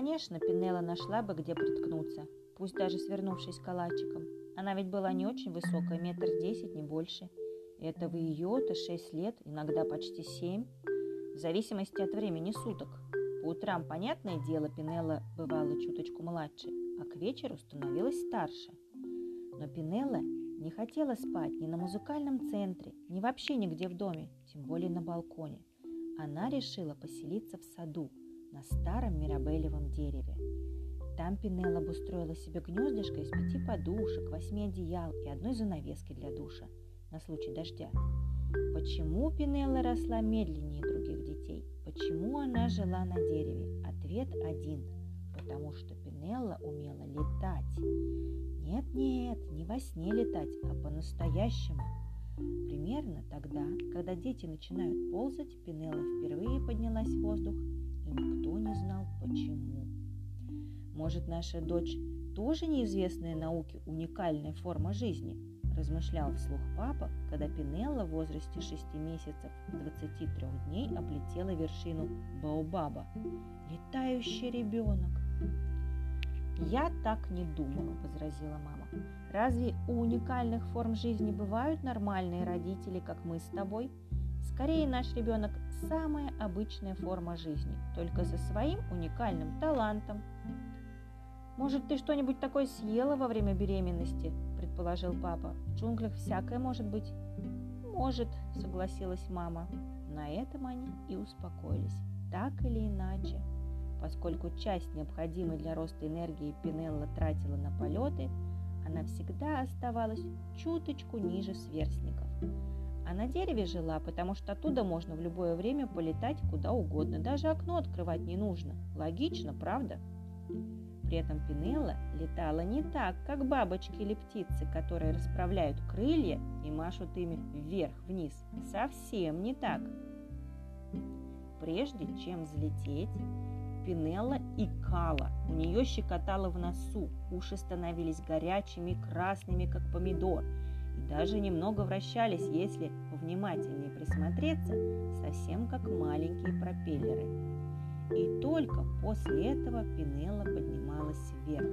Конечно, Пинелла нашла бы, где приткнуться, пусть даже свернувшись калачиком. Она ведь была не очень высокая, метр десять, не больше. Это в ее-то шесть лет, иногда почти семь, в зависимости от времени суток. По утрам, понятное дело, Пинелла бывала чуточку младше, а к вечеру становилась старше. Но Пинелла не хотела спать ни на музыкальном центре, ни вообще нигде в доме, тем более на балконе. Она решила поселиться в саду на старом мирабелевом дереве. Там Пинелла обустроила себе гнездышко из пяти подушек, восьми одеял и одной занавески для душа на случай дождя. Почему Пинелла росла медленнее других детей? Почему она жила на дереве? Ответ один. Потому что Пинелла умела летать. Нет-нет, не во сне летать, а по-настоящему. Примерно тогда, когда дети начинают ползать, Пинелла впервые поднялась в воздух, и никто не знал почему. Может, наша дочь тоже неизвестная науке уникальная форма жизни – размышлял вслух папа, когда Пинелла в возрасте 6 месяцев и 23 дней облетела вершину Баобаба. Летающий ребенок. «Я так не думаю», – возразила мама. «Разве у уникальных форм жизни бывают нормальные родители, как мы с тобой? Скорее, наш ребенок – самая обычная форма жизни, только со своим уникальным талантом». «Может, ты что-нибудь такое съела во время беременности?» предположил папа. В джунглях всякое может быть. Может, согласилась мама. На этом они и успокоились. Так или иначе, поскольку часть необходимой для роста энергии Пинелла тратила на полеты, она всегда оставалась чуточку ниже сверстников. А на дереве жила, потому что оттуда можно в любое время полетать куда угодно, даже окно открывать не нужно. Логично, правда? При этом Пинелла летала не так, как бабочки или птицы, которые расправляют крылья и машут ими вверх-вниз. Совсем не так. Прежде чем взлететь, Пинелла икала, у нее щекотало в носу, уши становились горячими, красными, как помидор, и даже немного вращались, если внимательнее присмотреться, совсем как маленькие пропеллеры. И только после этого Пинелла поднималась вверх,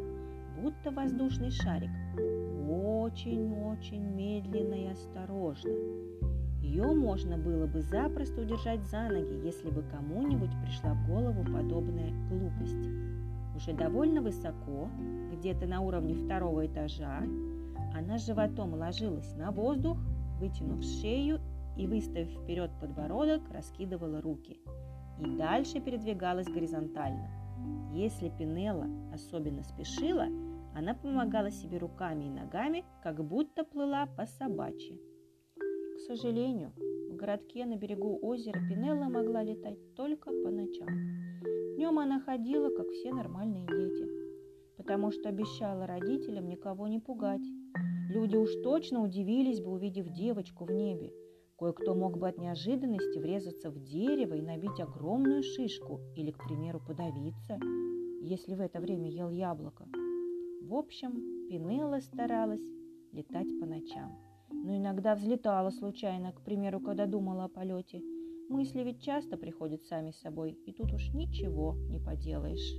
будто воздушный шарик, очень-очень медленно и осторожно. Ее можно было бы запросто удержать за ноги, если бы кому-нибудь пришла в голову подобная глупость. Уже довольно высоко, где-то на уровне второго этажа, она животом ложилась на воздух, вытянув шею и, выставив вперед подбородок, раскидывала руки – и дальше передвигалась горизонтально. Если Пинелла особенно спешила, она помогала себе руками и ногами, как будто плыла по собачьи. Сожалению, в городке на берегу озера Пинелла могла летать только по ночам. Днем она ходила, как все нормальные дети, потому что обещала родителям никого не пугать. Люди уж точно удивились бы, увидев девочку в небе – Кое-кто мог бы от неожиданности врезаться в дерево и набить огромную шишку или, к примеру, подавиться, если в это время ел яблоко. В общем, Пинелла старалась летать по ночам. Но иногда взлетала случайно, к примеру, когда думала о полете. Мысли ведь часто приходят сами собой, и тут уж ничего не поделаешь.